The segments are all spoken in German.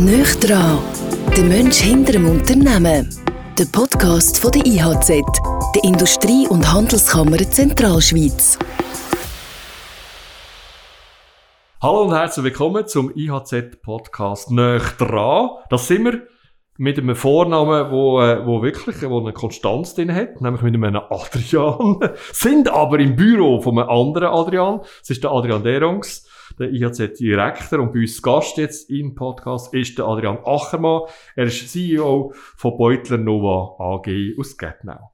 Nicht dran, der Mensch hinter dem Unternehmen. Der Podcast von der IHZ, der Industrie- und Handelskammer Zentralschweiz. Hallo und herzlich willkommen zum IHZ-Podcast «Nicht dran». Das sind wir mit einem Vornamen, wo, äh, wo wirklich wo eine Konstanz drin hat, nämlich mit einem Adrian. sind aber im Büro von einem anderen Adrian. Das ist der Adrian Derungs, der IHZ-Direktor. Und bei uns Gast jetzt im Podcast ist der Adrian Achermann. Er ist CEO von Beutler Nova AG aus Gettnau.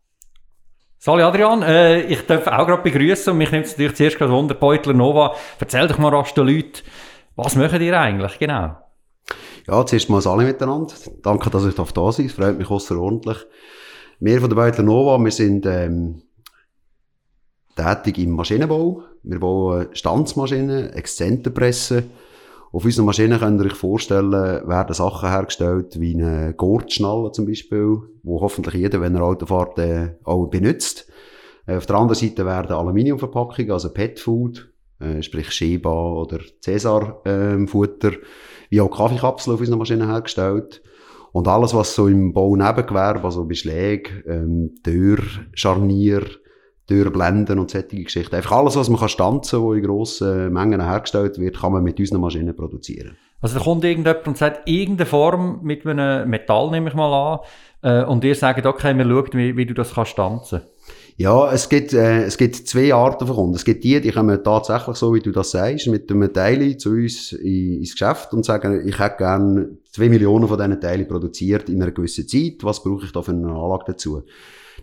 Sali Adrian, äh, ich darf auch gerade begrüßen und mich nimmt es natürlich zuerst gerade Wunder, Beutler Nova. Erzähl doch mal rasch den Leuten, was machen ihr eigentlich genau? Ja, zuerst mal alle miteinander. Danke, dass ich da sein darf. Es freut mich außerordentlich. Wir von der Beutler Nova, wir sind ähm, tätig im Maschinenbau. Wir bauen Stanzmaschinen, Exzenterpressen. Auf unseren Maschinen könnt ihr euch vorstellen, werden Sachen hergestellt wie eine Gurtschnalle zum Beispiel, wo hoffentlich jeder, wenn er Auto fährt, äh, auch benutzt. Äh, auf der anderen Seite werden Aluminiumverpackungen, also Petfood, äh, sprich Sheba oder Cäsar-Futter, ähm, wie auch Kaffeekapseln auf unseren Maschinen hergestellt. Und alles, was so im Bau-Nebengewerbe, also Beschläge, ähm, Tür, Scharnier, Türblenden und solche Geschichten. Einfach alles, was man kann stanzen, wo in grossen Mengen hergestellt wird, kann man mit unseren Maschinen produzieren. Also da kommt irgendjemand und sagt, irgendeine Form mit einem Metall, nehme ich mal an, äh, und ihr sagt, okay, wir schauen, wie, wie du das kannst stanzen. Ja, es gibt, äh, es gibt zwei Arten von Kunden. Es gibt die, die kommen tatsächlich so, wie du das sagst, mit einem Teil zu uns in, ins Geschäft und sagen, ich hätte gerne zwei Millionen von diesen Teilen produziert in einer gewissen Zeit. Was brauche ich da für eine Anlage dazu?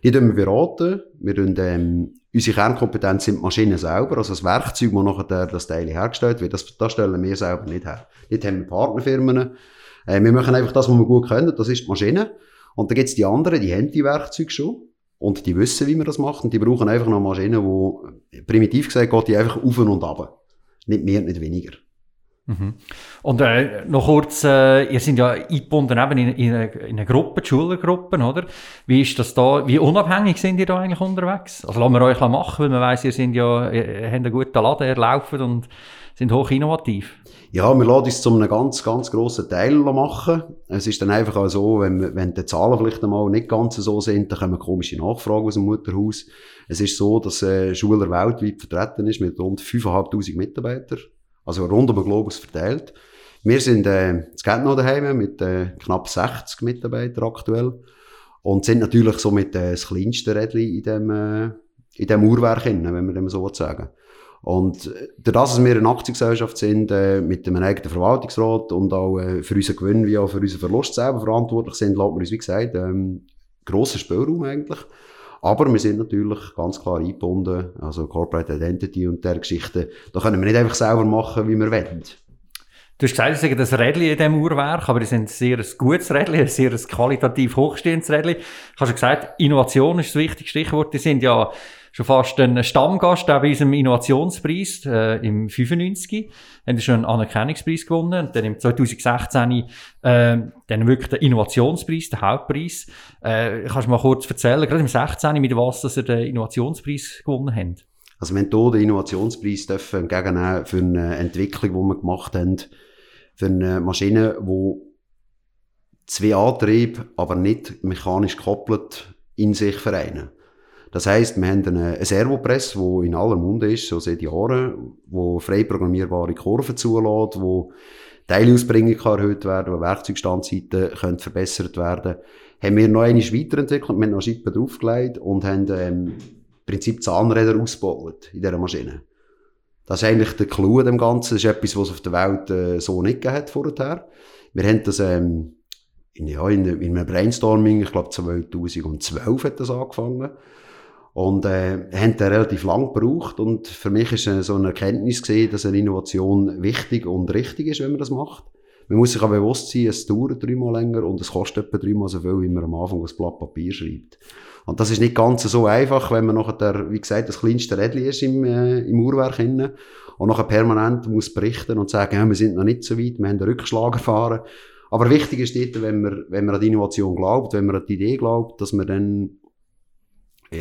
Die wir beraten. Wir tun, ähm, unsere Kernkompetenz sind die Maschinen selber, also das Werkzeug, wo nachher das Teil hergestellt wird. Das, das stellen wir selber nicht her. Dort haben wir Partnerfirmen. Äh, wir machen einfach das, was wir gut können. Das ist die Maschine. Und dann gibt's die anderen, die haben die Werkzeuge schon. Und die wissen, wie man das macht. Und die brauchen einfach noch Maschinen, wo, primitiv gesagt, geht die einfach auf und ab. Nicht mehr, nicht weniger. Mhm. Und äh, noch kurz, äh, ihr seid ja eingebunden eben in, in, eine, in eine Gruppe, die Schülergruppen, oder? Wie ist das da, wie unabhängig sind ihr da eigentlich unterwegs? Also lassen wir euch machen, weil man weiss, ihr sind ja, ihr, habt einen guten Laden, ihr lauft und sind hoch innovativ. Ja, wir lassen uns zu einem ganz, ganz grossen Teil machen. Es ist dann einfach auch so, wenn, wenn die Zahlen vielleicht einmal nicht ganz so sind, dann kommen komische Nachfragen aus dem Mutterhaus. Es ist so, dass äh, Schuler weltweit vertreten ist mit rund 5'500 Mitarbeitern. Also rund um den Globus verteilt. Wir sind äh, geht noch daheim mit äh, knapp 60 Mitarbeitern aktuell und sind natürlich so mit äh, das kleinste Rädchen in dem, äh, in dem Uhrwerk hin, wenn wir dem so sagen. Und äh, dadurch, dass wir eine Aktiengesellschaft sind, äh, mit einem eigenen Verwaltungsrat und auch äh, für unseren Gewinn wie auch für unseren Verlust selber verantwortlich sind, lassen wir uns, wie gesagt, ähm, grosser Spielraum eigentlich. Aber wir sind natürlich ganz klar eingebunden, also Corporate Identity und der Geschichte. Da können wir nicht einfach selber machen, wie wir wollen. Du hast gesagt, Sie sagen das Rädchen in diesem Uhrwerk, aber es ist ein sehr gutes Rädchen, ein sehr qualitativ hochstehendes Rädchen. Du hast gesagt, Innovation ist das wichtigste Stichwort. Die sind ja schon fast ein Stammgast auch bei unserem Innovationspreis äh, im 95. Haben schon einen Anerkennungspreis gewonnen und dann im 2016 äh, dann wirklich den Innovationspreis, den Hauptpreis. Äh, kannst du mal kurz erzählen, gerade im 16. mit was dass ihr den Innovationspreis gewonnen habt? Also wir haben hier den Innovationspreis dürfen entgegennehmen für eine Entwicklung, die wir gemacht haben, für eine Maschine, die zwei Antriebe, aber nicht mechanisch gekoppelt in sich vereinen. Das heisst, wir haben eine Servopress, die in aller Munde ist, so seit Jahren, wo frei programmierbare Kurven zulässt, wo Teilausbringung kann erhöht werden, wo Werkzeugstandzeiten können verbessert werden. Haben wir noch einmal weiterentwickelt, wir haben noch Schippen draufgelegt und haben ähm, im Prinzip Zahnräder ausgebaut in dieser Maschine. Das ist eigentlich der Clou dem Ganzen. Das ist etwas, was es auf der Welt äh, so nicht gegeben hat vorher. Wir haben das ähm, in, ja, in, in einem Brainstorming, ich glaube 2012 hat das angefangen. Und äh, haben da relativ lang gebraucht und für mich ist äh, so eine Erkenntnis gesehen, dass eine Innovation wichtig und richtig ist, wenn man das macht. Man muss sich auch bewusst sein, es dauert dreimal länger und es kostet etwa dreimal so viel, wie man am Anfang das Blatt Papier schreibt. Und das ist nicht ganz so einfach, wenn man nachher, wie gesagt, das kleinste Rädchen ist im, äh, im Uhrwerk hinten und nachher permanent muss berichten und sagen, ja, wir sind noch nicht so weit, wir haben einen Rückschlag erfahren. Aber wichtig ist dort, wenn man, wenn man an die Innovation glaubt, wenn man an die Idee glaubt, dass man dann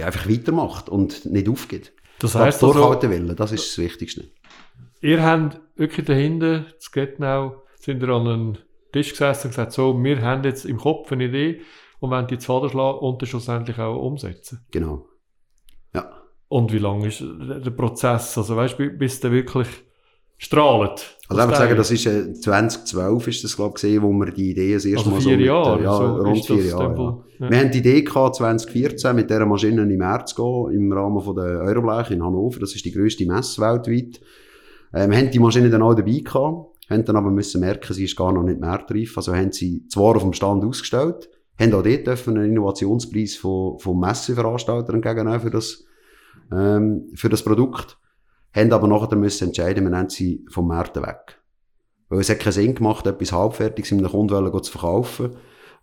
einfach weitermacht und nicht aufgeht. Das heisst also, durchhalten will, das ist das Wichtigste. Ihr habt wirklich dahinter, das Getnau, sind ihr an einen Tisch gesessen und gesagt, so, wir haben jetzt im Kopf eine Idee und wollen die jetzt schlagen und dann schlussendlich auch umsetzen. Genau. Ja. Und wie lange ist der Prozess? Also weißt du, bis der wirklich strahlt? Also einfach sagen, das ist äh, 2012 ist das glaube ich, wo wir die Idee das erste Also Mal vier so mit, Jahre, äh, ja, so rund vier Jahre. Ja. ja. Wir haben die Idee gehabt, 2014 mit dieser Maschine im März gehen, im Rahmen von der Euroblech in Hannover. Das ist die grösste Messe weltweit. Äh, wir haben die Maschine dann auch dabei gehabt, haben dann aber müssen merken, sie ist gar noch nicht mehrtreif. Also haben sie zwar auf dem Stand ausgestellt, haben auch dort dürfen einen Innovationspreis von, vom Messeveranstalter entgegennehmen für das, ähm, für das Produkt. Haben aber nachher müssen entscheiden, wir nehmen sie vom Markt weg. Weil es hat keinen Sinn gemacht, etwas halbfertiges einem Kunden zu verkaufen.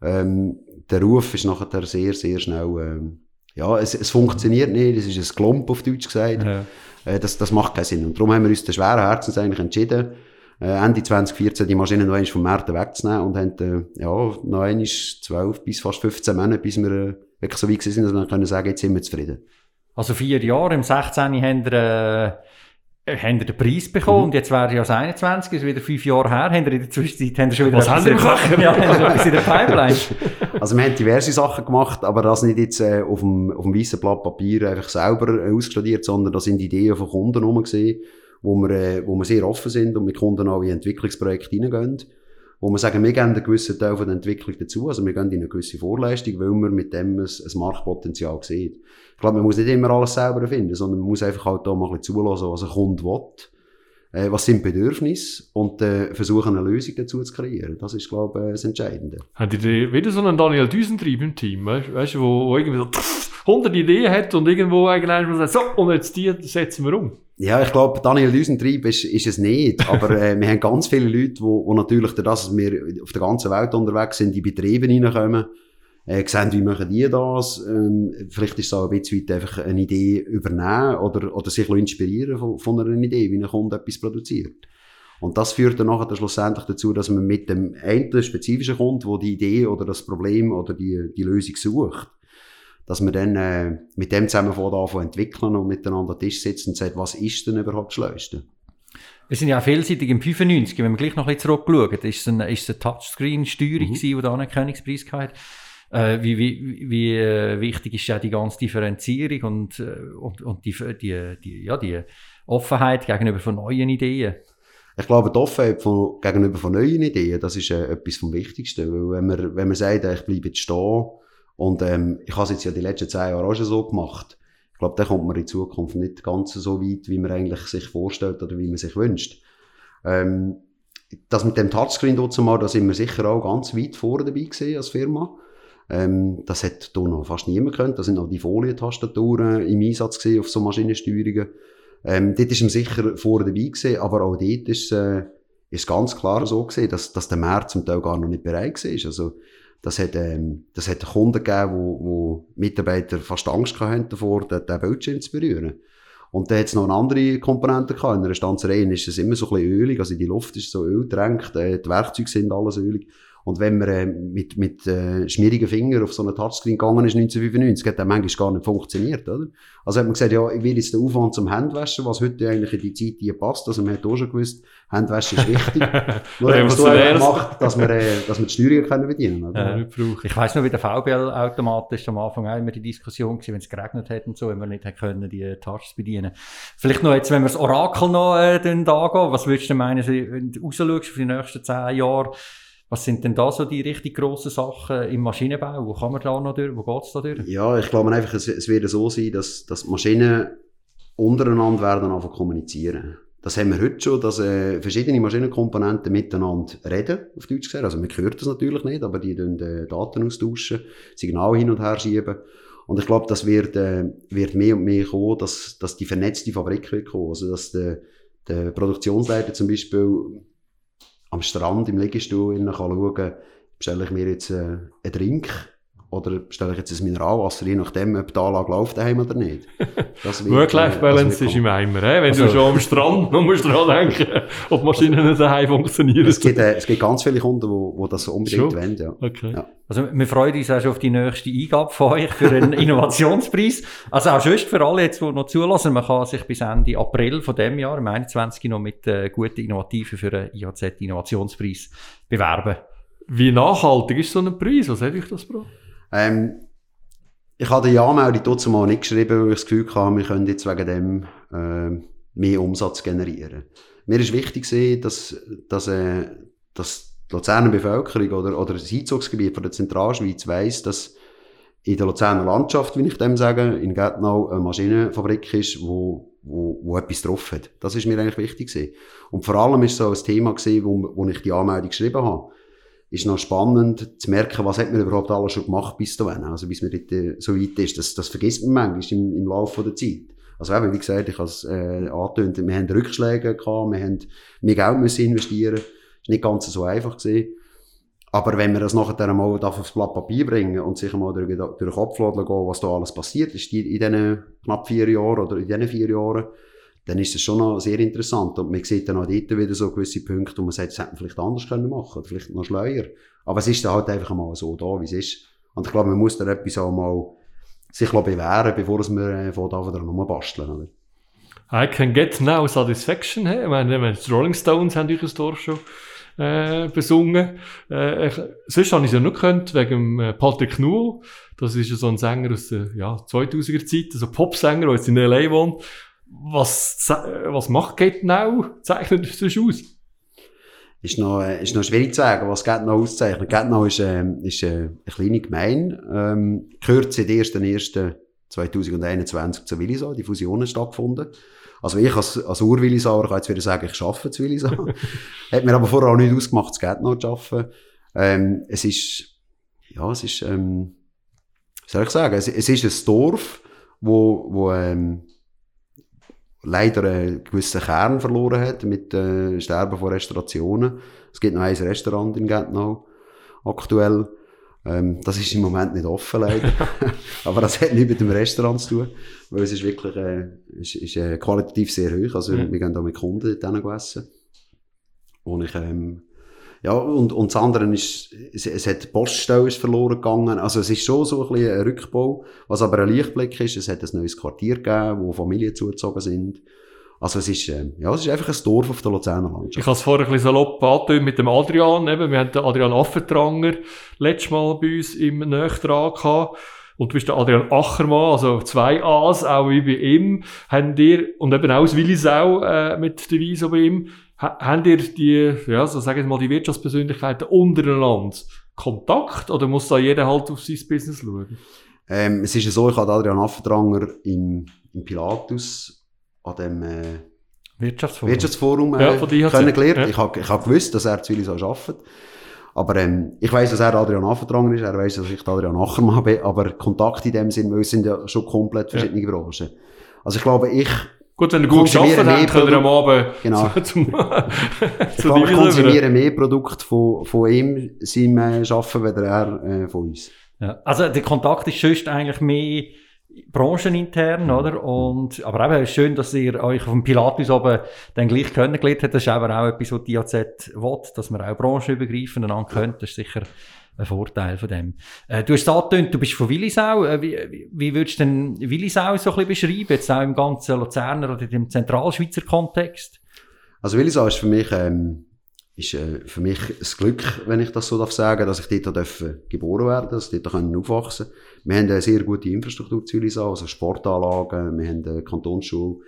Ähm, der Ruf ist nachher sehr, sehr schnell, ähm, ja, es, es funktioniert nicht, es ist ein Klump auf Deutsch gesagt. Ja. Äh, das, das macht keinen Sinn. Und darum haben wir uns den schweren Herzens eigentlich entschieden, äh, Ende 2014 die Maschine noch einmal vom Markt wegzunehmen und haben, äh, ja, noch einmal 12 bis fast 15 Monate, bis wir äh, wirklich so weit sind, dass wir dann können sagen, jetzt sind wir zufrieden. Also vier Jahre, im 16. haben wir, äh, haben wir den Preis bekommen und jetzt wäre ja das 21, das ist wieder fünf Jahre her. Haben wir in der Zwischenzeit haben wir schon wieder Was haben wir gemacht? Ja, haben in der Pipeline. Also wir haben diverse Sachen gemacht, aber das nicht jetzt äh, auf dem, auf dem weißen Blatt Papier einfach selber äh, ausstudiert, sondern das sind Ideen von Kunden herum gesehen, wo wir, äh, wo wir sehr offen sind und mit Kunden auch in Entwicklungsprojekte hineingehen. Wo wir sagen, wir geben einen gewissen Teil von der Entwicklung dazu, also wir gehen in eine gewisse Vorleistung, weil wir mit dem ein, ein Marktpotenzial sehen. Ich glaube, man muss nicht immer alles selber erfinden, sondern man muss einfach halt da mal ein bisschen zulassen, was ein Kunde will. Äh, was sind Bedürfnisse und äh, versuchen eine Lösung dazu zu kreieren. Das ist, glaube ich, das Entscheidende. Habt ihr die- wieder so einen Daniel Düsentrieb im Team, weißt du, wo, wo irgendwie so 100 Ideen hat und irgendwo eigentlich mal sagt, so, und jetzt die setzen wir um. Ja, ich glaube, Daniel Düsentrieb ist, ist es nicht. Aber äh, wir haben ganz viele Leute, wo natürlich dadurch, dass wir auf der ganzen Welt unterwegs sind, in Betriebe reinkommen, äh, sehen, wie machen die das. Ähm, vielleicht ist es auch ein bisschen weit einfach eine Idee übernehmen oder, oder sich inspirieren von, von einer Idee, wie ein Kunde etwas produziert. Und das führt dann nachher schlussendlich dazu, dass man mit dem einen spezifischen Kunden, wo die Idee oder das Problem oder die, die Lösung sucht, dass man dann äh, mit dem zusammen von anfangen entwickeln und miteinander am Tisch sitzen und sagt, was ist denn überhaupt das Schleuste? Wir sind ja vielseitig im 95, wenn wir gleich noch ein bisschen zurückschauen. ist es eine, ist es eine Touchscreen-Steuerung Mhm. gewesen, die da einen Königspreis hatte. Äh, wie, wie, wie äh, wichtig ist ja die ganze Differenzierung und, äh, und, und die, die, die, ja, die Offenheit gegenüber von neuen Ideen? Ich glaube, die Offenheit von, gegenüber von neuen Ideen, das ist äh, etwas vom Wichtigsten. Weil wenn man, wenn man sagt, äh, ich bleibe jetzt stehen und ähm, ich habe es jetzt ja die letzten zehn Jahre auch schon so gemacht, ich glaube, dann kommt man in Zukunft nicht ganz so weit, wie man eigentlich sich vorstellt oder wie man sich wünscht. Ähm, das mit dem Touchscreen da sind wir sicher auch ganz weit vorne dabei gewesen als Firma. Ähm, das hat hier noch fast niemand können. Da sind noch die Folientastaturen im Einsatz auf so Maschinensteuerungen. Ähm, dort ist man sicher vorne dabei gewesen, aber auch dort ist, äh, ist ganz klar so gewesen, dass, dass der Markt zum Teil gar noch nicht bereit war. Also, das hat, ähm, das hat Kunden gegeben, wo, wo Mitarbeiter fast Angst hatten davor, den Bildschirm zu berühren. Und dann hat es noch eine andere Komponente gehabt. In einer Stanzerei ist es immer so ein bisschen ölig, also die Luft ist so öltränkt, äh, die Werkzeuge sind alles ölig. Und wenn man äh, mit, mit äh, schmierigen Fingern auf so einen Touchscreen gegangen ist 1995, hat der manchmal gar nicht funktioniert, oder? Also hat man gesagt, ja, ich will jetzt den Aufwand zum Handwaschen, was heute eigentlich in die Zeit hier passt. Also man hat auch schon gewusst, Handwaschen ist wichtig. Nur haben wir es so gemacht, dass wir, äh, dass wir die Steuerung können bedienen können. Ja. Nicht brauchen. Ich weiss noch, bei der VBL-Automat ist am Anfang auch immer die Diskussion gewesen, wenn es geregnet hat und so, wenn wir nicht hätten können, die Touches bedienen. Vielleicht noch jetzt, wenn wir das Orakel noch äh, dann da angehen, was würdest du meinen, wenn du rausschaust für die nächsten zehn Jahre, was sind denn da so die richtig grossen Sachen im Maschinenbau? Wo kann man da noch durch? Wo geht's da durch? Ja, ich glaube einfach, es, es wird so sein, dass, dass Maschinen untereinander werden anfangen kommunizieren. Das haben wir heute schon, dass äh, verschiedene Maschinenkomponenten miteinander reden, auf Deutsch gesagt. Also man hört das natürlich nicht, aber die äh, Daten austauschen, Signale hin und her schieben. Und ich glaube, das wird, äh, wird mehr und mehr kommen, dass, dass die vernetzte Fabrik wird kommen. Also dass der, der Produktionsleiter zum Beispiel am Strand im Liegestuhl schauen, bestelle ich mir jetzt äh, einen Drink oder bestelle ich jetzt ein Mineralwasser, je nachdem, ob die Anlage läuft daheim oder nicht. Äh, Work-Life-Balance wird ist im Eimer, he? wenn Also- du schon am Strand noch musst dran denken, ob Maschinen daheim funktionieren. es gibt, äh, es gibt ganz viele Kunden, die, die das unbedingt Schon? wollen, ja. Okay. Ja. Also, wir freuen uns auch schon auf die nächste Eingabe von euch für einen Innovationspreis. Also auch sonst für alle jetzt, die noch zulassen, man kann sich bis Ende April von dem Jahr, im 21. noch mit äh, guten Innovativen für einen IHZ Innovationspreis bewerben. Wie nachhaltig ist so ein Preis? Was hat euch das gebracht? Ähm, ich habe die Anmeldung dazu mal nicht geschrieben, weil ich das Gefühl hatte, wir können jetzt wegen dem äh, mehr Umsatz generieren. Mir ist wichtig dass, dass, äh, dass die Luzerner Bevölkerung oder, oder das Einzugsgebiet von der Zentralschweiz weiss, dass in der Luzerner Landschaft, wie ich dem sage, in Gärtnau eine Maschinenfabrik ist, wo, wo, wo etwas drauf hat. Das ist mir eigentlich wichtig gewesen. Und vor allem ist so ein Thema gewesen, wo, wo ich die Anmeldung geschrieben habe ist noch spannend zu merken, was hat man überhaupt alles schon gemacht bis dahin. Also bis man dort äh, so weit ist. Das, das vergisst man manchmal im, im Laufe der Zeit. Also eben, wie gesagt, ich habe es äh, angetönt, wir haben Rückschläge gehabt, wir haben mehr Geld müssen investieren. Das ist nicht ganz so einfach gewesen. Aber wenn wir das nachher einmal aufs Blatt Papier bringen und sich einmal durch, durch den Kopf gehen, was da alles passiert ist in diesen knapp vier Jahren oder in diesen vier Jahren, dann ist das schon noch sehr interessant. Und man sieht dann auch dort wieder so gewisse Punkte, wo man sagt, das hätte man vielleicht anders können machen, vielleicht noch schleuer. Aber es ist dann halt einfach mal so da, wie es ist. Und ich glaube, man muss dann etwas auch mal sich bewähren, bevor man äh, von da wieder nochmal basteln, oder? I can get now satisfaction. He? Ich meine, die Rolling Stones haben euch das Dorf schon äh, besungen. Äh, ich, sonst habe ich es ja nur gekannt, wegen äh, Patrick Nuhl. Das ist ja so ein Sänger aus der ja, 2000er Zeit, also Popsänger, der jetzt in L.A. wohnt. Was, was macht Getnau? Zeichnet das aus? Ist noch, äh, ist noch schwierig zu sagen, was Getnau auszeichnet. Getnau ist, äh, ist äh, eine kleine Gemeinde, ähm, gehört seit 1.1.2021 zu Willisau, die Fusion ist stattgefunden. Also ich als, als Ur-Willisauer kann jetzt wieder sagen, ich arbeite zu Willisau. Hat mir aber vorher auch nicht ausgemacht, zu Getnau zu arbeiten. Ähm, es ist, ja, es ist, ähm, soll ich sagen, es, es ist ein Dorf, wo, wo ähm, leider einen gewissen Kern verloren hat mit äh, Sterben von Restaurationen. Es gibt noch ein Restaurant in Gentnau aktuell. Ähm, das ist im Moment nicht offen leider. Aber das hat nichts mit dem Restaurant zu tun, weil es ist wirklich äh, ist, ist, äh, qualitativ sehr hoch. Also mhm. wir gehen da mit Kunden dort essen. Und ich ähm, ja, und, und das andere ist, es, es hat Poststelle ist verloren gegangen. Also es ist schon so ein bisschen ein Rückbau. Was aber ein Lichtblick ist, es hat ein neues Quartier gegeben, wo Familien zugezogen sind. Also es ist, äh, ja, es ist einfach ein Dorf auf der Luzerner Landschaft. Ich habe es vorher ein bisschen salopp angetönt mit dem Adrian. Eben. Wir haben den Adrian Affentranger letztes Mal bei uns im Nächtrag gehabt. Und du bist der Adrian Achermann, also zwei A's, auch wie bei ihm. Haben dir, und eben auch aus Willisau äh, mit der Wiese bei ihm, Habt ihr die, ja, so sagen wir mal, die Wirtschaftspersönlichkeiten untereinander Kontakt oder muss da jeder halt auf sein Business schauen? Ähm, es ist ja so, ich habe Adrian Affentranger im, im Pilatus an dem äh, Wirtschaftsforum, Wirtschaftsforum äh, ja, kennengelernt. Ja. Ich habe ich hab gewusst, dass er zu Willis arbeitet. Aber ähm, ich weiß, dass er Adrian Affentranger ist, er weiß, dass ich Adrian Achermann bin, aber Kontakt in dem Sinn, weil es sind ja schon komplett verschiedene ja. Branchen. Also ich glaube, ich Gut, wenn ihr gut gearbeitet habt, könnt ihr am Abend genau. zum, ich glaube, ich konsumiere mehr Produkte von, von ihm, seinem äh, Arbeiten, als er äh, von uns. Ja. Also der Kontakt ist sonst eigentlich mehr branchenintern, oder? Und, aber eben, schön, dass ihr euch auf dem Pilatus oben dann gleich kennengelernt habt. Das ist aber auch etwas, was die IAZ will, dass man auch branchenübergreifend einander kennt. Das ist sicher ein Vorteil von dem. Äh, du hast angetönt, du bist von Willisau. Äh, wie, wie, würdest du denn Willisau so ein bisschen beschreiben, jetzt auch im ganzen Luzerner oder im Zentralschweizer Kontext? Also Willisau ist für mich, ähm, ist, äh, für mich ein Glück, wenn ich das so darf sagen, dass ich dort darf, geboren werden dass ich dort aufwachsen kann. Wir haben eine sehr gute Infrastruktur zu Willisau, also Sportanlagen, wir haben eine Kantonsschule,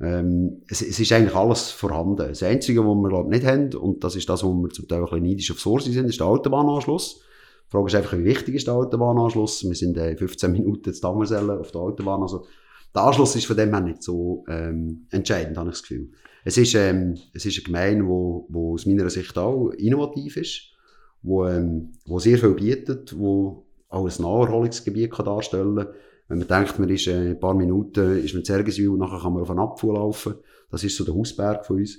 ähm, es, es, ist eigentlich alles vorhanden. Das Einzige, was wir glaub, nicht haben, und das ist das, wo wir zum Teil ein bisschen neidisch auf Source sind, ist der Autobahnanschluss. Die Frage ist einfach, wie wichtig ist der Autobahnanschluss? Wir sind äh, 15 Minuten zu Dammersellen auf der Autobahn. Also, der Anschluss ist von dem her nicht so ähm, entscheidend, habe ich das Gefühl. Es ist, ähm, es ist eine Gemeinde, wo, wo aus meiner Sicht auch innovativ ist, wo, ähm, wo sehr viel bietet, wo auch ein Naherholungsgebiet kann darstellen kann. Wenn man denkt, man ist äh, ein paar Minuten ist man in Zergeswil, nachher kann man auf einen Apfel laufen. Das ist so der Hausberg von uns.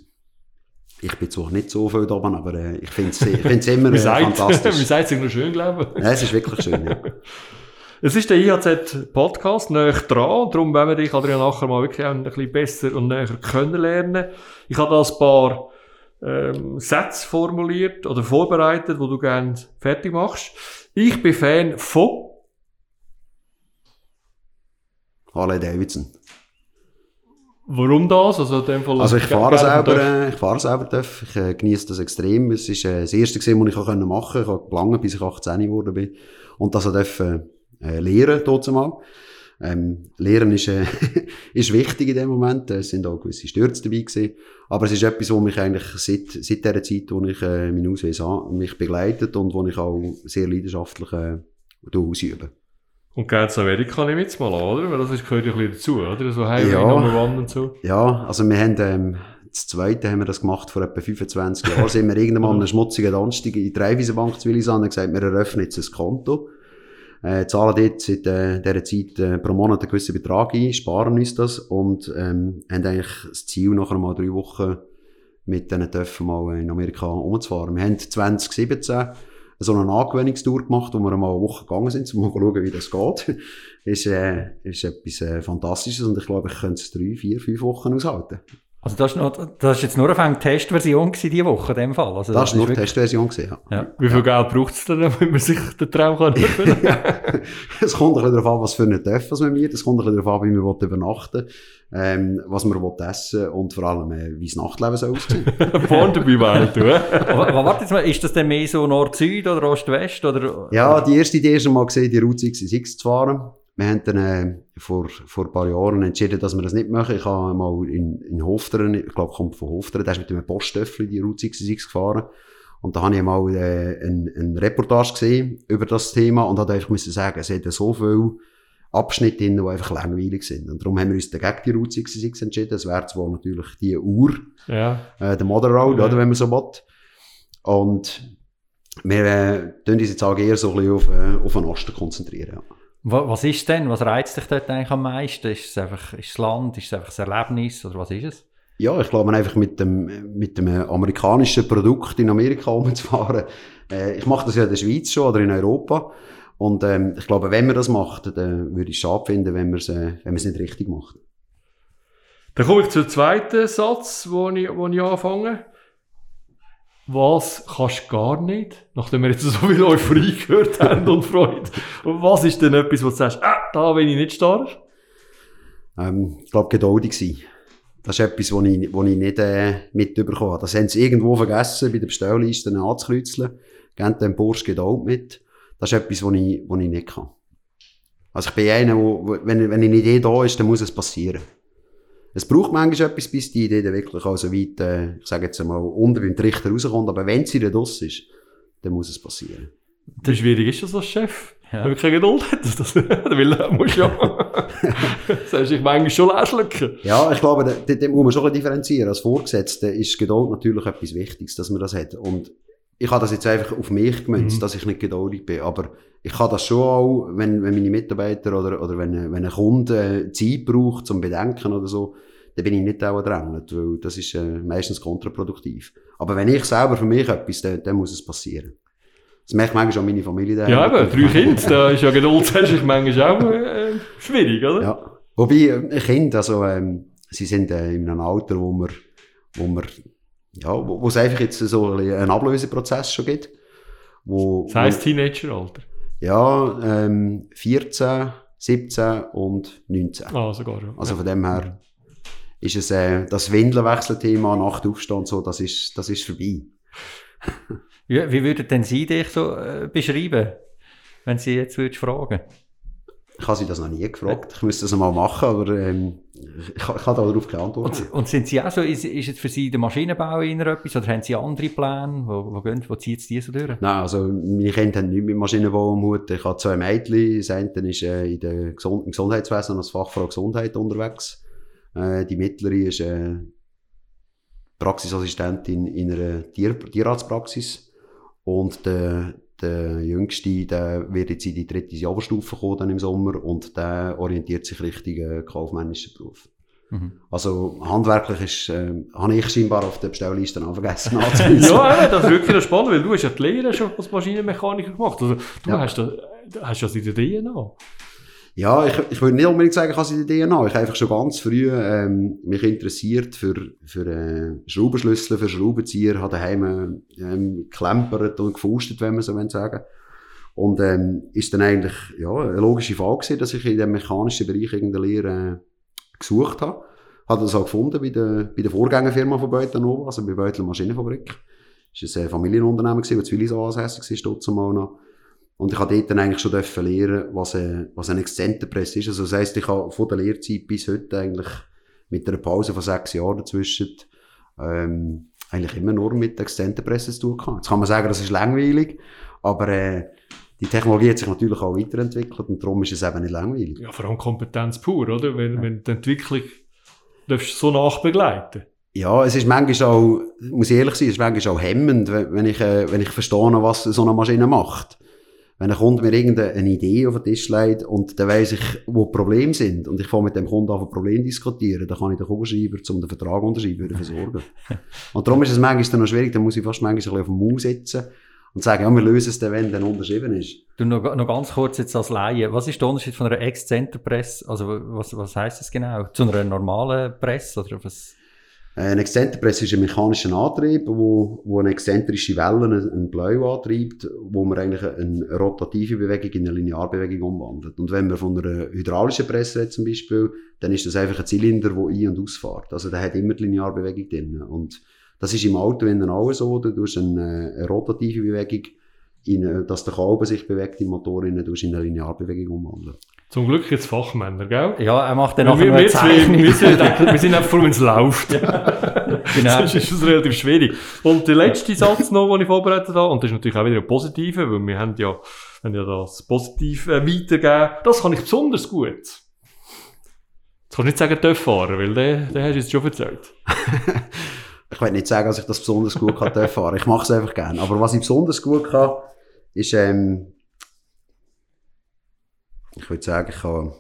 Ich bin zwar nicht so viel da oben, aber äh, ich finde es ich find's immer äh, fantastisch. Wie sagt es noch schön, glaube ich. Ja, es ist wirklich schön, ja. Es ist der IHZ-Podcast näher dran, darum wollen wir dich, Adrian, nachher mal wirklich ein bisschen besser und näher kennenlernen. Ich habe da ein paar ähm, Sätze formuliert oder vorbereitet, wo du gerne fertig machst. Ich bin Fan von Harley Davidson. Warum das? Also, in dem Fall Also ich fahre selber, darf. äh, ich fahre selber TÜV. Ich äh, genieße das extrem. Es ist äh, das erste gewesen, was ich auch können machen konnte. Ich habe gelangen, bis ich 18 geworden bin. Und das auch äh, lehren, dort mal. Ähm, Lehren ist, äh, ist wichtig in dem Moment. Es sind auch gewisse Stürze dabei gewesen. Aber es ist etwas, was mich eigentlich seit, seit der Zeit, wo ich äh, meinen Ausweis habe, mich begleitet und wo ich auch sehr leidenschaftlich äh, ausübe. Und zu Amerika nicht mitzumachen, oder? Weil das ist, gehört ja ein bisschen dazu, oder? So Highway Ja. Number One und so. Ja, also wir haben, ähm, das zweite haben wir das gemacht vor etwa 25 Jahren. sind wir irgendwann mal an einem schmutzigen Donnerstag in die Dreiwiesenbank zu Willisand und gesagt, wir eröffnen jetzt ein Konto. Äh, zahlen dort seit äh, dieser Zeit äh, pro Monat einen gewissen Betrag ein, sparen uns das und ähm, haben eigentlich das Ziel, nachher mal drei Wochen mit diesen Töpfen mal in Amerika umzufahren. Wir haben 2017 so eine Angewöhnungstour gemacht, wo wir mal eine Woche gegangen sind, um mal schauen, wie das geht. ist, äh, ist etwas äh, Fantastisches und ich glaube, ich könnte es drei, vier, fünf Wochen aushalten. Also das ist, noch, das ist jetzt nur eine Testversion gewesen, diese Woche, in dem Fall. Also Das war nur die Testversion. gewesen, Ja. Ja. Wie viel Geld braucht es denn, damit man sich den Traum kann erfüllen Es kommt ein bisschen darauf an, was für einen Töpf man mir. Es kommt ein bisschen darauf an, wie man übernachten ähm, was man will essen und vor allem, äh, wie das Nachtleben soll aussehen. Vorne dabei wären, du. Aber, warte jetzt mal, ist das denn mehr so Nord-Süd oder Ost-West? Oder? Ja, die erste Idee ist schon mal gesehen, die Route 66 zu fahren. Wir haben dann äh, vor, vor ein paar Jahren entschieden, dass wir das nicht machen. Ich habe mal in, in Hofteren, ich glaube, kommt von Hofteren, der ist mit einem Postöffel die Route 66 gefahren. Und da habe ich mal äh, eine, eine Reportage gesehen über das Thema und habe einfach müssen sagen, es hat so viele Abschnitte drin, die einfach langweilig sind. Und darum haben wir uns dagegen die Route 66 entschieden. Es wäre zwar natürlich die Uhr, Ja. äh, der Mother Road, Ja. oder, wenn man so will. Und wir äh, tun uns jetzt auch eher so ein bisschen auf, äh, auf den Osten konzentrieren. Ja. Wa- Was ist denn? Was reizt dich dort eigentlich am meisten? Ist es einfach ist das Land? Ist es einfach das Erlebnis? Oder was ist es? Ja, ich glaube, einfach mit dem, mit dem äh, amerikanischen Produkt in Amerika umzufahren. Äh, ich mache das ja in der Schweiz schon oder in Europa. Und ähm, ich glaube, wenn man das macht, dann würde ich es schade finden, wenn man es äh, wenn man es nicht richtig macht. Dann komme ich zum zweiten Satz, wo ich, wo ich anfange. Was kannst du gar nicht? Nachdem wir jetzt so viel Euphorie gehört haben und Freude. Was ist denn etwas, wo du sagst, ah, da bin ich nicht stark? Ähm, ich glaube, geduldig sein. Das ist etwas, was ich, was ich nicht äh, mitbekommen habe. Das haben sie irgendwo vergessen, bei der Bestellliste anzukreuzeln. Geben dem Bursch Geduld mit. Das ist etwas, was ich, ich nicht kann. Also ich bin einer, wo, wo, wenn, wenn eine Idee da ist, dann muss es passieren. Es braucht manchmal etwas, bis die Idee dann wirklich auch so weit, äh, ich sage jetzt einmal, unten beim Trichter rauskommt. Aber wenn sie dann draus ist, dann muss es passieren. Wie schwierig ist das als Chef? Ja. Wenn man keine Geduld hat. Das, weil du musst ja. das hast dich manchmal schon anschlucken. Ja, ich glaube, da, muss man schon ein bisschen differenzieren. Als Vorgesetzter ist Geduld natürlich etwas Wichtiges, dass man das hat. Und ich habe das jetzt einfach auf mich gemünzt, Mhm. dass ich nicht geduldig bin. Aber ich kann das schon auch, wenn, wenn meine Mitarbeiter oder, oder wenn, wenn ein Kunde äh, Zeit braucht zum Bedenken oder so, dann bin ich nicht auch drängelt, weil das ist äh, meistens kontraproduktiv. Aber wenn ich selber für mich etwas, dann, dann muss es passieren. Das merkt manchmal schon meine Familie. daheim. Ja, eben, drei Kinder, da ist ja Geduld, manchmal auch äh, schwierig, oder? Ja. Wobei, äh, Kinder, also, ähm, sie sind äh, in einem Alter, wo man, wo man, ja, wo, wo es einfach jetzt so ein bisschen einen Ablöseprozess schon gibt. Wo, Das heisst Teenageralter. ja, ähm, 14, 17 und 19. Ah, sogar, ja. Also von dem her ist es, äh, das Windelwechselthema, Nachtaufstand, so, das ist, das ist vorbei. Wie, wie würden denn Sie dich so äh, beschreiben, wenn Sie jetzt würdest fragen? Ich habe sie das noch nie gefragt. Ich müsste das mal machen, aber ähm, ich, ich habe darauf keine Antwort. Und, und sind Sie auch so, ist, ist jetzt für Sie der Maschinenbau eher etwas oder haben Sie andere Pläne? Wo, wo, gehen, wo zieht es die so durch? Nein, also meine Kinder haben nichts mit Maschinenbau am Hut. Ich habe zwei Mädchen. Das eine ist äh, in der Gesund im Gesundheitswesen als Fachfrau Gesundheit unterwegs. Äh, die mittlere ist äh, Praxisassistentin in einer Tier Tierarztpraxis. Und der, der Jüngste, der wird jetzt in die dritte Oberstufe kommen dann im Sommer und der orientiert sich Richtung äh, kaufmännischen Beruf. Mhm. Also handwerklich ist, äh, habe ich scheinbar auf der Bestellliste auch vergessen anzuweisen. Ja, das ist wirklich noch spannend, weil du hast ja die Lehre schon als Maschinenmechaniker gemacht. Also, du Ja. hast, du hast ja in der DNA. Ja, ich, ich würde nicht unbedingt sagen, ich habe in der DNA. Ich habe einfach schon ganz früh ähm, mich interessiert für, für äh, Schraubenschlüssel, für Schraubenzieher, habe daheim ähm, geklempert und gefustet, wenn man so will sagen Und ähm, ist dann eigentlich ja, eine logische Frage gewesen, dass ich in dem mechanischen Bereich irgendeine Lehre äh, gesucht habe. Habe das auch gefunden bei der, bei der Vorgängerfirma von Beutelnova, also bei Beutel Maschinenfabrik. Das war ein Familienunternehmen, das Zwillis ansässig war, zumal noch. Und ich habe dort dann eigentlich schon dürfen lernen, was, äh, was ein Exzenterpress ist. Also das heisst, ich habe von der Lehrzeit bis heute eigentlich mit einer Pause von sechs Jahren dazwischen ähm, eigentlich immer nur mit Exzenterpressen zu tun gehabt. Jetzt kann man sagen, das ist langweilig, aber äh, die Technologie hat sich natürlich auch weiterentwickelt und darum ist es eben nicht langweilig. Ja, vor allem Kompetenz pur, oder? Wenn, ja. wenn die Entwicklung darfst so nachbegleiten. Ja, es ist manchmal auch, muss ich ehrlich sein, es ist manchmal auch hemmend, wenn ich, äh, wenn ich verstehe, was so eine Maschine macht. Wenn ein Kunde mir irgendeine Idee auf den Tisch legt und dann weiss ich, wo die Probleme sind und ich fange mit dem Kunden an, ein Problem diskutieren, dann kann ich den Kugelschreiber zum den Vertrag unterschreiben versorgen. und darum ist es manchmal noch schwierig, dann muss ich fast manchmal ein bisschen auf dem Maus sitzen und sagen, ja, wir lösen es dann, wenn dann unterschrieben ist. Du, noch, noch ganz kurz jetzt als Laie. Was ist der Unterschied von einer Exzenterpresse? Also, was, was heisst das genau? Zu einer normalen Presse oder was? Ein Exzenterpress ist ein mechanischer Antrieb, wo, wo eine exzentrische Welle einen Bläu antreibt, wo man eigentlich eine rotative Bewegung in eine Linearbewegung umwandelt. Und wenn man von einer hydraulischen Presse redet zum Beispiel, dann ist das einfach ein Zylinder, der ein- und ausfährt. Also der hat immer die Linearbewegung drin. Und das ist im Auto wenn auch so, du hast eine, eine rotative Bewegung, in, dass der Kolben sich bewegt im Motor, in, du in eine Linearbewegung umwandeln. Zum Glück jetzt Fachmänner, gell? Ja, er macht dann auch wir, wir, wir, sind, wir sind einfach froh, wenn es läuft. Ja. genau. Sonst ist es relativ schwierig. Und der letzte Satz noch, den ich vorbereitet habe, und das ist natürlich auch wieder ein positiver, weil wir haben ja, haben ja das positiv äh, weitergeben. Das kann ich besonders gut. Jetzt kannst du nicht sagen, TÜV fahren, weil den, den hast du jetzt schon erzählt. ich will nicht sagen, dass ich das besonders gut kann fahren. Ich mache es einfach gerne. Aber was ich besonders gut kann, ist, ähm, ich würde sagen, ich kann,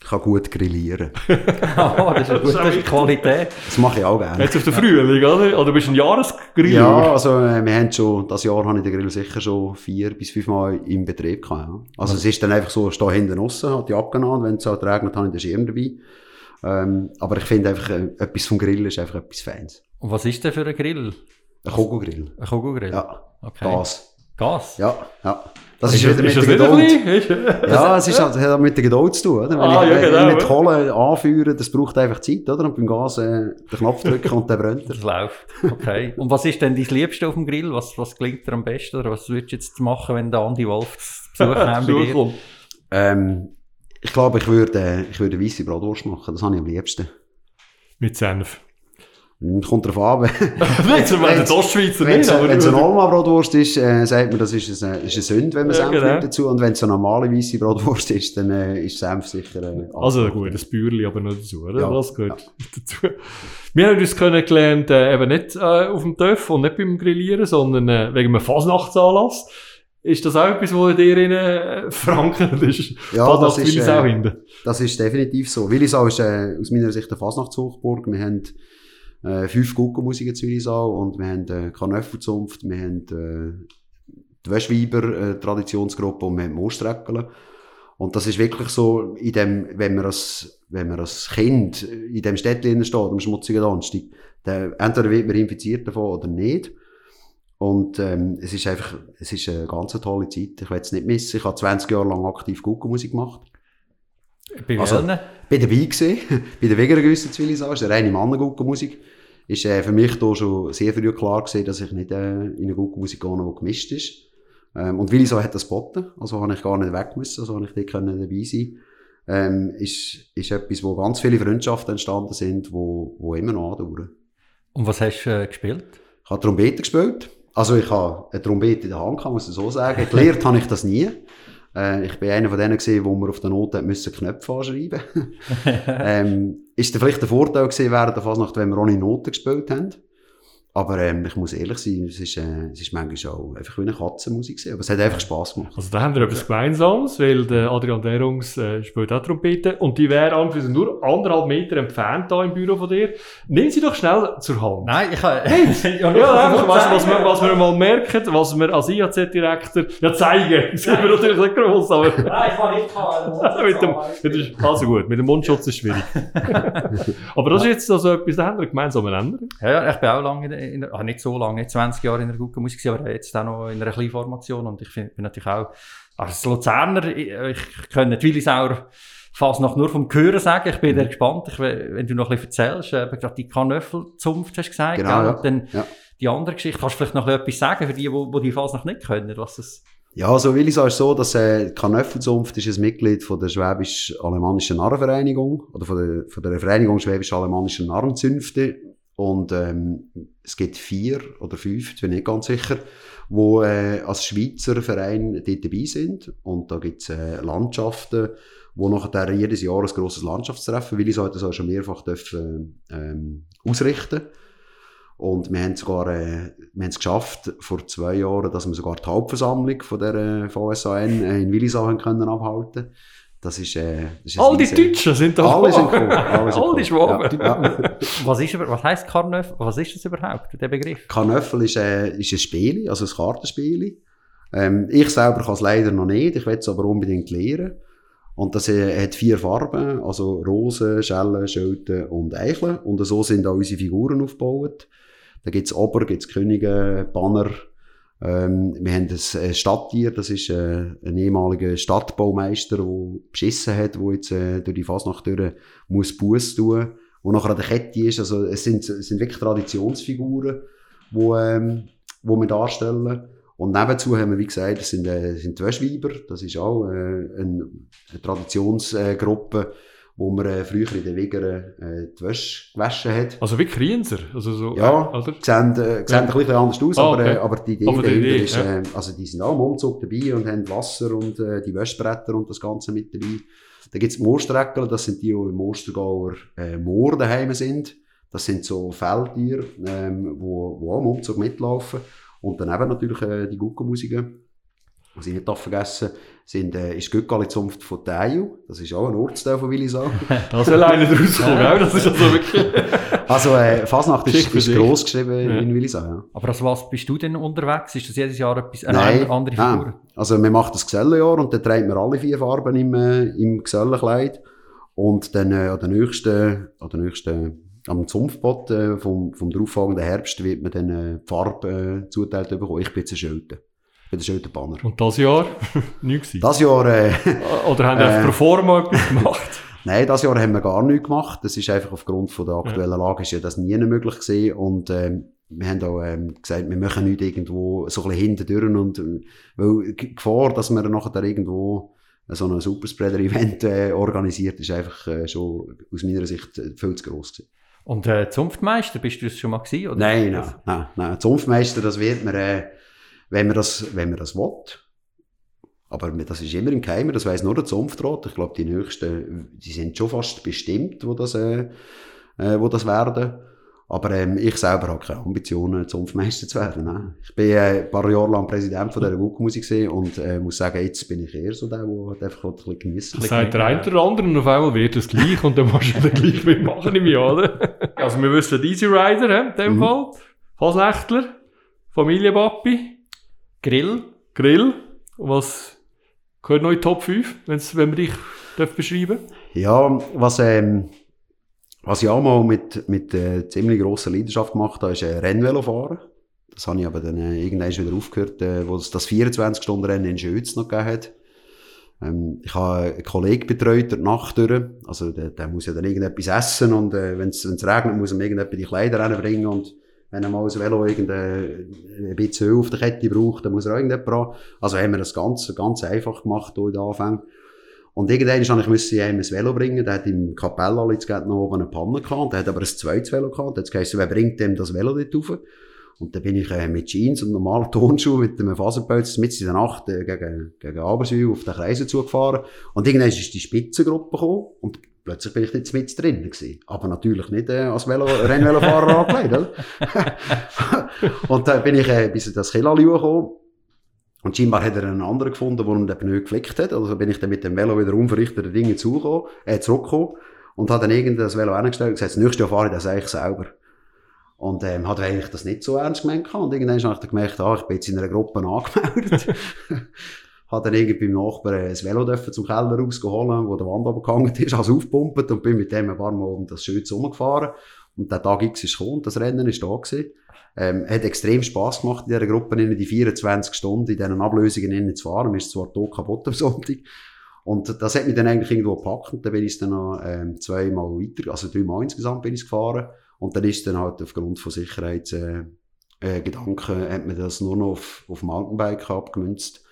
ich kann gut grillieren. oh, das ist eine gute Qualität. Das mache ich auch gerne. Jetzt auf der Frühling, oder? Oder bist du ein Jahresgriller? Ja, also äh, wir haben schon, das Jahr habe ich den Grill sicher schon vier bis fünf Mal im Betrieb gehabt. Ja. Also es ist dann einfach so, ich stehe hinten raus, habe die abgenommen, wenn es halt regnet, habe ich den Schirm dabei. Ähm, aber ich finde einfach, äh, etwas vom Grill ist einfach etwas Feins. Und was ist denn für ein Grill? Ein Kogogrill. Ein Kogogrill? Ja. Okay. Gas. Gas? Ja, ja. Das ist, ist wieder mit der Geduld. ja, es ist halt, hat mit der Geduld zu tun, oder? Wenn ah, ich, ja, genau, mit Kohle anführen, das braucht einfach Zeit, oder? Und beim Gas äh, den Knopf drücken und der brennt. Das läuft. Okay. Und was ist denn dein Liebste auf dem Grill? Was, was klingt dir am besten? Oder was würdest du jetzt machen, wenn der Andi Wolf zu Besuch kommt bei dir? Ähm, ich glaube, ich würde, ich würde weisse Bratwurst machen. Das habe ich am liebsten. Mit Senf. Kommt drauf an. Nicht, so wenn es Ostschweizer nicht. Wenn es eine Olma-Bratwurst ist, äh, sagt man, das ist eine, ist eine Sünde, wenn man ja, Senf genau. nimmt dazu. Und wenn es eine normale weisse Bratwurst ist, dann äh, ist Senf sicher äh, Also gut, das Bürli aber noch dazu, oder? Ja, das gehört ja. dazu. Wir haben uns kennengelernt, äh, eben nicht äh, auf dem Töff und nicht beim Grillieren, sondern äh, wegen einem Fasnachtsanlass. Ist das auch etwas, wo dir in äh, verankert ist? Ja, das ist, äh, das ist definitiv so. Willisau ist äh, aus meiner Sicht eine Fasnachtshochburg. Wir haben äh, fünf Guckenmusik in Zürichsau und wir haben äh, Karnöffelzunft, wir haben äh, die Wäschweiber äh, Traditionsgruppe und wir haben Moorstreckele. Und das ist wirklich so, in dem, wenn man als, wenn man als Kind in dem Städtchen steht, am schmutzigen Donnerstag, dann entweder wird man infiziert davon oder nicht. Und ähm, es ist einfach, es ist eine ganz tolle Zeit. Ich will es nicht missen. Ich habe 20 Jahre lang aktiv Guckenmusik gemacht. Bei also, welchen? bin dabei gewesen, bei der Wegergüsse Zivilisation, ist eine reine Mannenguckenmusik. Ist äh, für mich da schon sehr früh klar gewesen, dass ich nicht äh, in eine Guckenmusik gehe, die gemischt ist. Ähm, und Willisau hat das geboten, also habe ich gar nicht weg müssen, also habe ich dort können dabei sein ähm, ist, ist etwas, wo ganz viele Freundschaften entstanden sind, wo, wo immer noch andauern. Und was hast du äh, gespielt? Ich habe Trompete gespielt. Also ich habe eine Trompete in der Hand, kann man so sagen. Gelernt habe ich das nie. Äh, ich bin einer von denen gesehen, wo man auf der Note müssen Knöpfe anschreiben ähm, Ist vielleicht der Vorteil gewesen während der Fasnacht, wenn wir ohne Noten gespielt haben? Aber ähm, ich muss ehrlich sein, es ist, äh, es ist manchmal auch einfach wie eine Katzenmusik gewesen, aber es hat einfach Spass gemacht. Also da haben wir etwas Gemeinsames, weil der Adrian Derungs äh, spielt auch Trompete und die wäre an nur anderthalb Meter entfernt da im Büro von dir. Nimm sie doch schnell zur Hand. Nein, ich kann... ja, ja einfach, was, wir, was wir mal merken, was wir als IAZ-Direktor... Ja, zeigen, sind wir natürlich nicht gross, aber... Nein, ich kann nicht kann. mit dem, mit also gut, mit dem Mundschutz ist schwierig. aber das ist jetzt also etwas, da haben wir gemeinsam einen Ja, ja, ich bin auch lange in in, ah, nicht so lange, nicht 20 Jahre in der guten Musik, aber jetzt auch noch in einer kleinen Formation. Und ich bin natürlich auch, als Luzerner, ich, ich kenne die Willisauer fast noch nur vom Hören sagen. Ich bin mhm. gespannt, ich, wenn du noch ein bisschen erzählst, äh, gerade die Kanöffelzunft hast du gesagt, genau, ja. Dann Ja. die andere Geschichte, kannst du vielleicht noch etwas sagen für die, die, die fast noch nicht können, was das Ja, so will ich sagen, so, dass äh, die Kanöffelzunft ist ein Mitglied von der Schwäbisch-Alemannischen Narrenvereinigung oder von der, von der Vereinigung Schwäbisch-Alemannischen Narrenzünfte. Und ähm, es gibt vier oder fünf, ich bin nicht ganz sicher, wo äh, als Schweizer Verein dort dabei sind. Und da gibt's äh, Landschaften, wo nachher jedes Jahr ein grosses Landschaftstreffen, weil ich so das auch schon mehrfach dürfen, ähm, ausrichten und wir haben sogar, äh, wir haben es geschafft, vor zwei Jahren, dass wir sogar die Hauptversammlung von der äh, VSAN äh, in Willisau können abhalten. Das ist, äh, das ist All die Deutschen sind da. Alle sind cool. Alle, sind All die cool. Schwaben. Ja, ja. Was, ist, was heisst Karneval? Was ist das überhaupt, der Begriff? Kanöffel ist, äh, ist ein Spiel, also ein Kartenspiel. Ähm, ich selber kann es leider noch nicht, ich will es aber unbedingt lernen. Und das äh, hat vier Farben, also Rosen, Schellen, Schilden und Eicheln. Und so sind auch unsere Figuren aufgebaut. Da gibt's Ober, gibt's Könige, Banner. Ähm, wir haben ein äh, Stadttier, das ist äh, ein ehemaliger Stadtbaumeister, der beschissen hat, der jetzt äh, durch die Fasnacht durch muss Buß tun, wo nachher an der Kette ist. Also es sind, es sind wirklich Traditionsfiguren, wo, ähm, wo wir darstellen. Und nebenzu haben wir, wie gesagt, das sind, äh, sind die Wäschweiber. Das ist auch äh, eine, eine Traditionsgruppe, wo man äh, früher in den Wigern äh, die Wäsche gewaschen hat. Also wie Krienser. Also so, Ja, äh, oder? sehen, äh, sehen ein bisschen anders aus, Ah, aber, okay. äh, aber die Idee Aber die Idee, ist, ja. äh, also die sind auch im Umzug dabei und haben Wasser und äh, die Wäschbretter und das Ganze mit dabei. Dann gibt's die Moorstreckler, das sind die, die im Ostergauer äh, Moor daheim sind. Das sind so Feldtiere, ähm, wo, wo auch im Umzug mitlaufen. Und dann eben natürlich äh, die Guckenmusiken. Was ich nicht darf vergessen sind, äh, ist die Göcgali-Zunft von Teil. Das ist auch ein Ortsteil von Willisau. Da soll einer draus kommen, gell? Das ist also wirklich... also äh, Fasnacht ist, ist gross geschrieben Ja. in Willisau. Ja. Aber als was bist du denn unterwegs? Ist das jedes Jahr etwas, eine Nein, andere nein. Figur? Also, wir machen das Gesellenjahr und dann trägt man alle vier Farben im, äh, im Gesellenkleid. Und dann, äh, an der nächsten, an der nächsten, am Zunftbot, äh, vom, vom darauffolgenden Herbst wird man dann, äh, die Farbe, äh, zuteilt bekommen. Ich bin jetzt ein Schilden. Ich bin der Schildenbanner. Und das Jahr? Nichts. Das Jahr, äh, Oder haben die Äh. pro forma etwas gemacht? Nein, das Jahr haben wir gar nichts gemacht. Das ist einfach aufgrund von der aktuellen Lage ist ja das nie möglich gewesen. Und, ähm, wir haben auch ähm, gesagt, wir machen nicht irgendwo so ein bisschen hintendurch und, äh, weil die Gefahr, dass man nachher irgendwo so ein Superspreader-Event äh, organisiert, ist einfach äh, schon aus meiner Sicht äh, viel zu gross gewesen. Und äh, Zunftmeister, bist du das schon mal gewesen? Oder? Nein, nein, nein, nein. Zunftmeister, das wird man, äh, wenn man das, wenn man das will. Aber das ist immer im Geheimen, das weiss nur der Zunftrat. Ich glaube, die nächsten, die sind schon fast bestimmt, wo das, äh, äh, wo das werden. Aber ähm, ich selber habe keine Ambitionen, Zunftmeister zu werden. Nein. Ich bin äh, ein paar Jahre lang Präsident von dieser gewesen und äh, muss sagen, jetzt bin ich eher so der, der halt einfach ein bisschen geniessen Das sagt der eine oder andere und auf einmal wird es gleich und dann musst du dann gleich mitmachen im Jahr, oder? Also wir wissen, Easy Rider, in dem Mhm. Fall. Fasnächtler, Familienpapi, Grill? Grill. Was gehört noch in die Top 5, wenn's, wenn wir dich darf beschreiben Ja, was, ähm, was ich auch mal mit, mit äh, ziemlich grosser Leidenschaft gemacht habe, ist äh, Rennvelo fahren. Das habe ich aber dann äh, irgendwann wieder aufgehört, äh, wo es das 24-Stunden-Rennen in Schütz noch gegeben hat. Ähm, ich habe einen Kollegen betreut, der Nacht durch. Also, der, der muss ja dann irgendetwas essen und äh, wenn es regnet, muss er ihm irgendetwas die Kleider reinbringen und wenn er mal ein Velo irgendein ein bisschen Öl auf der Kette braucht, dann muss er auch irgendjemand. Also haben wir das ganz, ganz einfach gemacht hier in den Anfängen. Und irgendwann musste ich ihm ein Velo bringen. Der hat im Kapella jetzt gerade noch oben eine Panne gehabt. Der hat aber ein zweites Velo gehabt. Jetzt geheißen, wer bringt dem das Velo dort rauf? Und dann bin ich äh, mit Jeans und normalen Turnschuhen mit einem Faserpelz mit in der Nacht äh, gegen, gegen Aberswil auf den Kreisen zugefahren. Und irgendwann ist die Spitzengruppe gekommen und plötzlich bin ich jetzt mit drin gewesen. Aber natürlich nicht äh, als Velo Rennvelofahrer angelegt, und dann bin ich äh, bis in das Kilali gekommen. Und scheinbar hat er einen anderen gefunden, der ihm den Pneu geflickt hat. Also bin ich dann mit dem Velo wieder unverrichtete Dinge zugekommen, äh, zurückgekommen und habe dann irgendein das Velo hingestellt und gesagt, das nächste Jahr fahre ich das eigentlich selber. Und ähm, hat eigentlich das nicht so ernst gemeint. Und irgendwann habe ich dann gemerkt, ah, ich bin jetzt in einer Gruppe angemeldet. habe dann irgendwie beim Nachbarn ein Velo zum Keller rausgeholt, wo der Wand runtergehangen ist, also aufgepumpt und bin mit dem ein paar Mal um das Schütz rumgefahren. Und der Tag X ist gekommen, das Rennen ist da gewesen. Ähm, hat extrem Spass gemacht, in dieser Gruppe, in die 24 Stunden in diesen Ablösungen innen zu fahren. Man ist zwar tot kaputt am Sonntag. Und das hat mich dann eigentlich irgendwo gepackt. Und dann bin ich dann noch ähm, zweimal weiter, also dreimal insgesamt bin ich gefahren. Und dann ist dann halt aufgrund von Sicherheitsgedanken, äh, äh, hat man das nur noch auf, auf Mountainbike abgemünzt.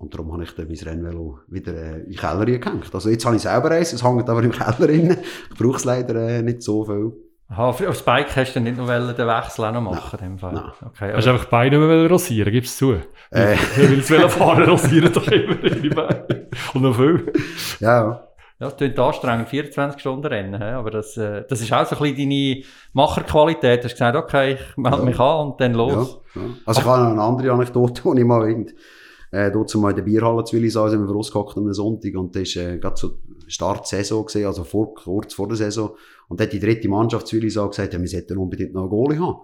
Und darum habe ich dann mein Rennvelo wieder äh, in den Keller gehängt. Also jetzt habe ich selber eins, es hängt aber im Keller drin. Ich brauche es leider äh, nicht so viel. Aha, auf aufs Bike hast du dann nicht noch wollen, den Wechsel auch noch machen in dem Fall? Nein. Okay, Hast du einfach die Beine nicht mehr rasieren, gib's zu. Äh. Weil das Velofahren rasieren doch immer die Beine. Und noch viel. Ja, Ja, das klingt anstrengend, 24 Stunden Rennen, hä? aber das, äh, das ist auch so ein bisschen deine Macherqualität. Du hast gesagt, okay, ich melde Ja. mich an und dann ja, los. ja. Also ich habe noch eine andere Anekdote, die ich mal irgend, äh, dort mal in der Bierhalle zu Willisau sind wir rausgehockt am Sonntag und das war äh, gerade so Start Saison gewesen, also vor, kurz vor der Saison. Und da hat die dritte Mannschaft zu Willisau gesagt, ja, wir sollten unbedingt noch einen Goalie haben.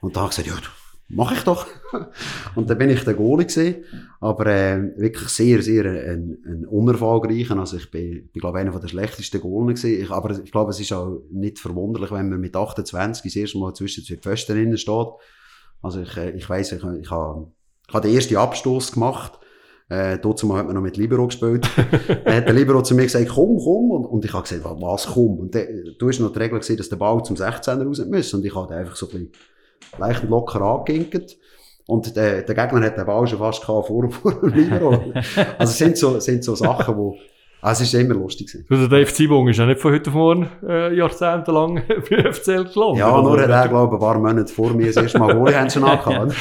Und da habe ich gesagt, ja, mach ich doch. und dann bin ich der Goalie gewesen, aber äh, wirklich sehr, sehr ein, ein unerfolgreicher. Also ich bin, bin glaube einer der schlechtesten Goalien gewesen. Ich, aber ich glaube, es ist auch nicht verwunderlich, wenn man mit 28 das erste Mal zwischen zwei Pfosten drinnen steht. Also ich, äh, ich weiss, ich, ich habe ich habe den ersten Abstoß gemacht. Äh, dazu hat man noch mit Libero gespielt. Dann hat der Libero zu mir gesagt, komm, komm. Und, und ich habe gesagt, "Wa- was, komm? Und der, du hast noch die Regel gesehen, dass der Ball zum 16er raus muss. Und ich habe einfach so ein bisschen leicht und locker angeginkt. Und der, der Gegner hat den Ball schon fast gehabt vor, vor dem Libero. also es sind so, sind so Sachen, wo, also es ist immer lustig gewesen. Also der Dave Zibung ist ja nicht von heute auf morgen äh, jahrzehntelang bei FCL gelandet. Ja, nur hat er, glaube ich, ein paar Monate vor mir das erste Mal Goalie haben schon angehabt.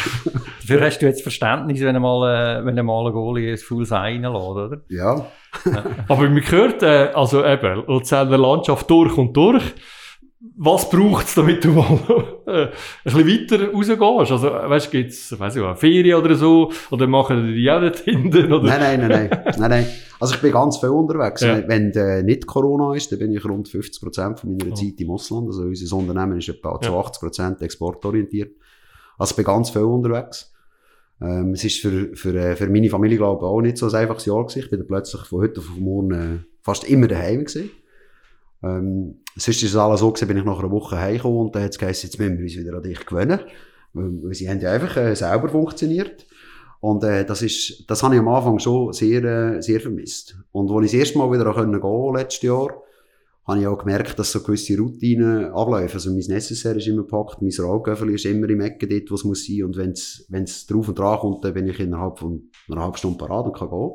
Dafür hast du jetzt Verständnis, wenn du mal, äh, wenn du mal ein Goalie ein Full reinlässt, oder? Ja. Aber man hört, äh, also eben, Luzerner Landschaft durch und durch. Was braucht's, damit du mal äh, ein bisschen weiter rausgehst? Also, weißt du, gibt's, weiss ich, eine Ferien oder so? Oder machen die auch nicht hinten? Oder? Nein, nein, nein, nein, nein, nein. Also ich bin ganz viel unterwegs. Ja. Wenn, wenn äh, nicht Corona ist, dann bin ich rund 50 Prozent von meiner Oh. Zeit im Ausland. Also unser Unternehmen ist etwa zu Ja. 80 Prozent exportorientiert. Also ich bin ganz viel unterwegs. Ähm, es ist für, für, äh, für meine Familie, glaube ich, auch nicht so ein einfaches Jahr gewesen. Ich bin dann plötzlich von heute auf morgen äh, fast immer daheim gewesen. Ähm, sonst ist es alles so gewesen, bin ich nach einer Woche heimgekommen und dann hat es geheißen, jetzt müssen wir uns wieder an dich gewöhnen. Weil, sie haben ja einfach äh, selber funktioniert. Und äh, das ist, das habe ich am Anfang schon sehr, äh, sehr vermisst. Und als ich das erste Mal wieder gehen konnte, letztes Jahr, habe ich auch gemerkt, dass so gewisse Routinen ablaufen. Also mein Necessaire ist immer gepackt, mein Rollgöffel ist immer im Ecke dort, wo es muss sein. Und wenn es drauf und dran kommt, dann bin ich innerhalb von einer halben Stunde parat und kann gehen.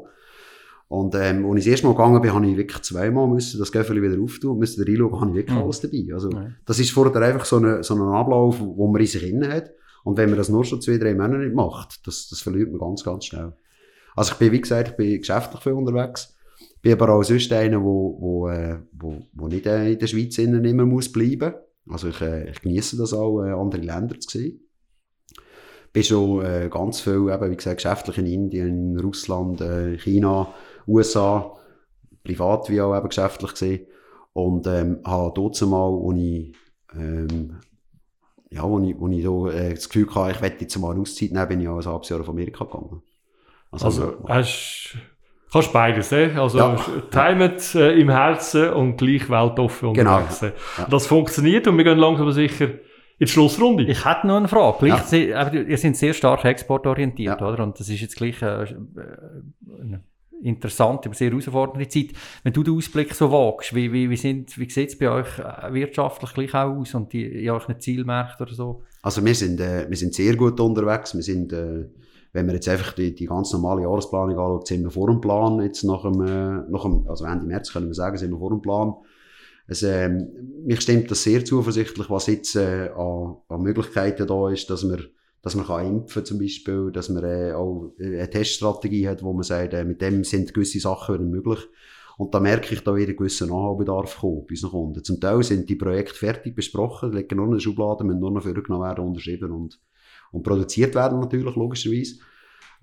Und ähm, als ich das erste Mal gegangen bin, habe ich wirklich zweimal müssen das Göffel wieder auftun, musste reinschauen, habe ich wirklich Mhm. alles dabei. Also Ja. das ist vorher einfach so, eine, so ein Ablauf, wo man in sich innen hat. Und wenn man das nur schon zwei, drei Monate nicht macht, das, das verliert man ganz, ganz schnell. Also ich bin, wie gesagt, ich bin geschäftlich viel unterwegs. Bin aber auch sonst einer, wo, wo, äh, wo, wo nicht äh, in der Schweiz innen immer muss bleiben. Also ich, äh, ich genieße das auch, äh, andere Länder zu sehen. Bin schon äh, ganz viel, eben, wie gesagt, geschäftlich in Indien, in Russland, äh, China, USA, privat wie auch eben geschäftlich gesehen. Und ähm, habe dort mal, wo ich, ähm, ja, wo ich, wo ich da, äh, das Gefühl hatte, ich werde jetzt mal eine Auszeit nehmen, bin ich auch ein halbes Jahr auf Amerika gegangen. Also, hast, kannst beides, eh? Also, Ja. timet äh, im Herzen und gleich weltoffen Genau. unterwegs. eh. Ja. Das funktioniert und wir gehen langsam aber sicher in die Schlussrunde. Ich hätte noch eine Frage. Gleich, Ja. aber ihr seid sehr stark exportorientiert, Ja. oder? Und das ist jetzt gleich äh, äh, eine interessante, aber sehr herausfordernde Zeit. Wenn du den Ausblick so wagst, wie, wie, wie, wie sieht es bei euch äh, wirtschaftlich gleich auch aus und die, in euren Zielmärkten oder so? Also wir sind, äh, wir sind sehr gut unterwegs. Wir sind, äh, wenn wir jetzt einfach die, die ganz normale Jahresplanung anschauen, sind wir vor dem Plan. Jetzt nach dem, äh, nach dem, also Ende März können wir sagen, sind wir vor dem Plan. Es, ähm, mich stimmt das sehr zuversichtlich, was jetzt äh, an, an Möglichkeiten da ist, dass man, dass man kann impfen zum Beispiel, dass man äh, auch eine Teststrategie hat, wo man sagt, äh, mit dem sind gewisse Sachen möglich. Und da merke ich da wieder gewissen Nachholbedarf kommen bei unseren Kunden. Zum Teil sind die Projekte fertig besprochen, liegen nur in der Schublade, müssen nur noch vorgenommen werden, unterschrieben und, und produziert werden natürlich, logischerweise.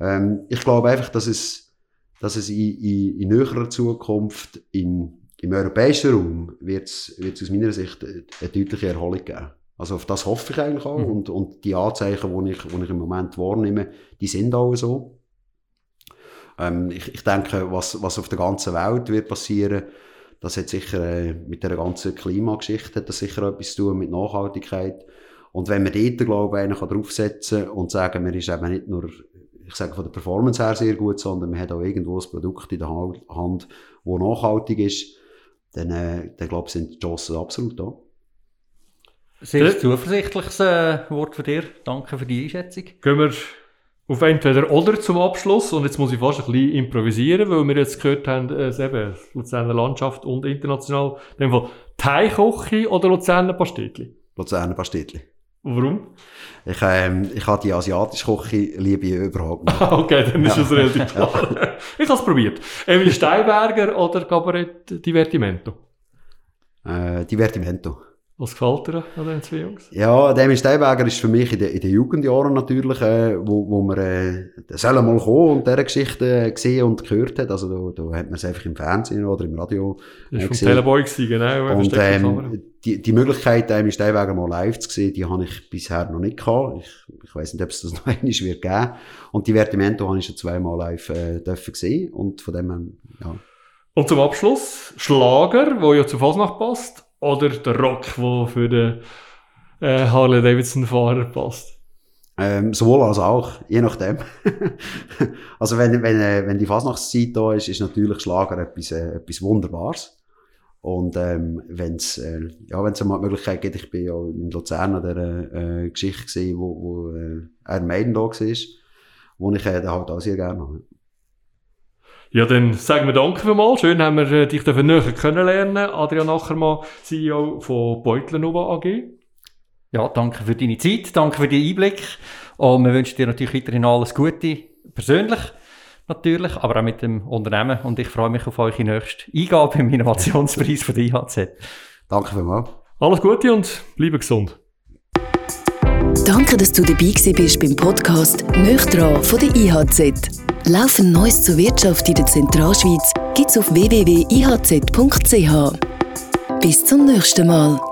Ähm, ich glaube einfach, dass es, dass es in, in, in näherer Zukunft in, im europäischen Raum wird es aus meiner Sicht eine deutliche Erholung geben. Also auf das hoffe ich eigentlich auch. Mhm. Und, und die Anzeichen, die ich, die ich im Moment wahrnehme, die sind auch so. Ähm, ich, ich denke, was, was auf der ganzen Welt wird passieren, Das hat sicher äh, mit der ganzen Klimageschichte hat das sicher etwas zu tun mit Nachhaltigkeit. Und wenn wir dort, glaube ich, einen draufsetzen und sagen, wir ist eben nicht nur, ich sage von der Performance her sehr gut, sondern wir haben auch irgendwo ein Produkt in der Hand, das nachhaltig ist, dann, äh, dann glaube ich, sind die Chancen absolut da. Sehr zuversichtliches äh, Wort von dir. Danke für die Einschätzung. Gehen wir auf entweder oder zum Abschluss. Und jetzt muss ich fast ein bisschen improvisieren, weil wir jetzt gehört haben, äh, eben Luzerner Landschaft und international. In dem Fall Thai-Kochi oder Luzerner Pastetli? Luzerner Pastetli. Warum? Ich, ähm, ich habe die asiatische Küche liebe ich überhaupt nicht. okay, dann ist ja. das relativ klar. ich habe es probiert. Emil Steinberger oder Cabaret Divertimento? Äh, Divertimento. Was gefällt dir an den zwei Jungs? Ja, Demi Steinberger ist für mich in den, in den Jugendjahren natürlich, äh, wo, wo man äh, sollen mal kommen und diese Geschichte äh, gesehen und gehört hat. Also da, da hat man es einfach im Fernsehen oder im Radio äh, Das war vom Teleboy, gewesen, genau. Und ähm, die, die Möglichkeit, Demi Steinberger mal live zu sehen, die habe ich bisher noch nicht gehabt. Ich, ich weiß nicht, ob es das noch einmal wird geben. Und die Vertimento habe ich schon zweimal live äh, dürfen sehen und von dem ja. Und zum Abschluss Schlager, wo ja zu Fasnacht passt oder der Rock, der für den äh, Harley Davidson-Fahrer passt? Ähm, sowohl als auch, je nachdem. also wenn, wenn, äh, wenn die Fasnachtszeit da ist, ist natürlich Schlager etwas, äh, etwas Wunderbares. Und ähm, wenn es äh, ja, wenn's mal die Möglichkeit gibt, ich bin ja in Luzern an der äh, Geschichte gesehen, wo, wo äh, ein Maiden da war, wo ich äh, halt auch sehr gerne habe. Ja, dann sagen wir Danke vielmals. Schön haben wir äh, dich näher kennenlernen. Adrian Ackermann, CEO von Beutlenova AG. Ja, danke für deine Zeit, danke für den Einblick. Und wir wünschen dir natürlich weiterhin alles Gute, persönlich natürlich, aber auch mit dem Unternehmen. Und ich freue mich auf eure nächste Eingabe im Innovationspreis von der IHZ. Danke vielmals. Alles Gute und bleibe gesund. Danke, dass du dabei bist beim Podcast «Nöch von der IHZ. Laufend Neues zur Wirtschaft in der Zentralschweiz gibt's auf www.ihz.ch. Bis zum nächsten Mal.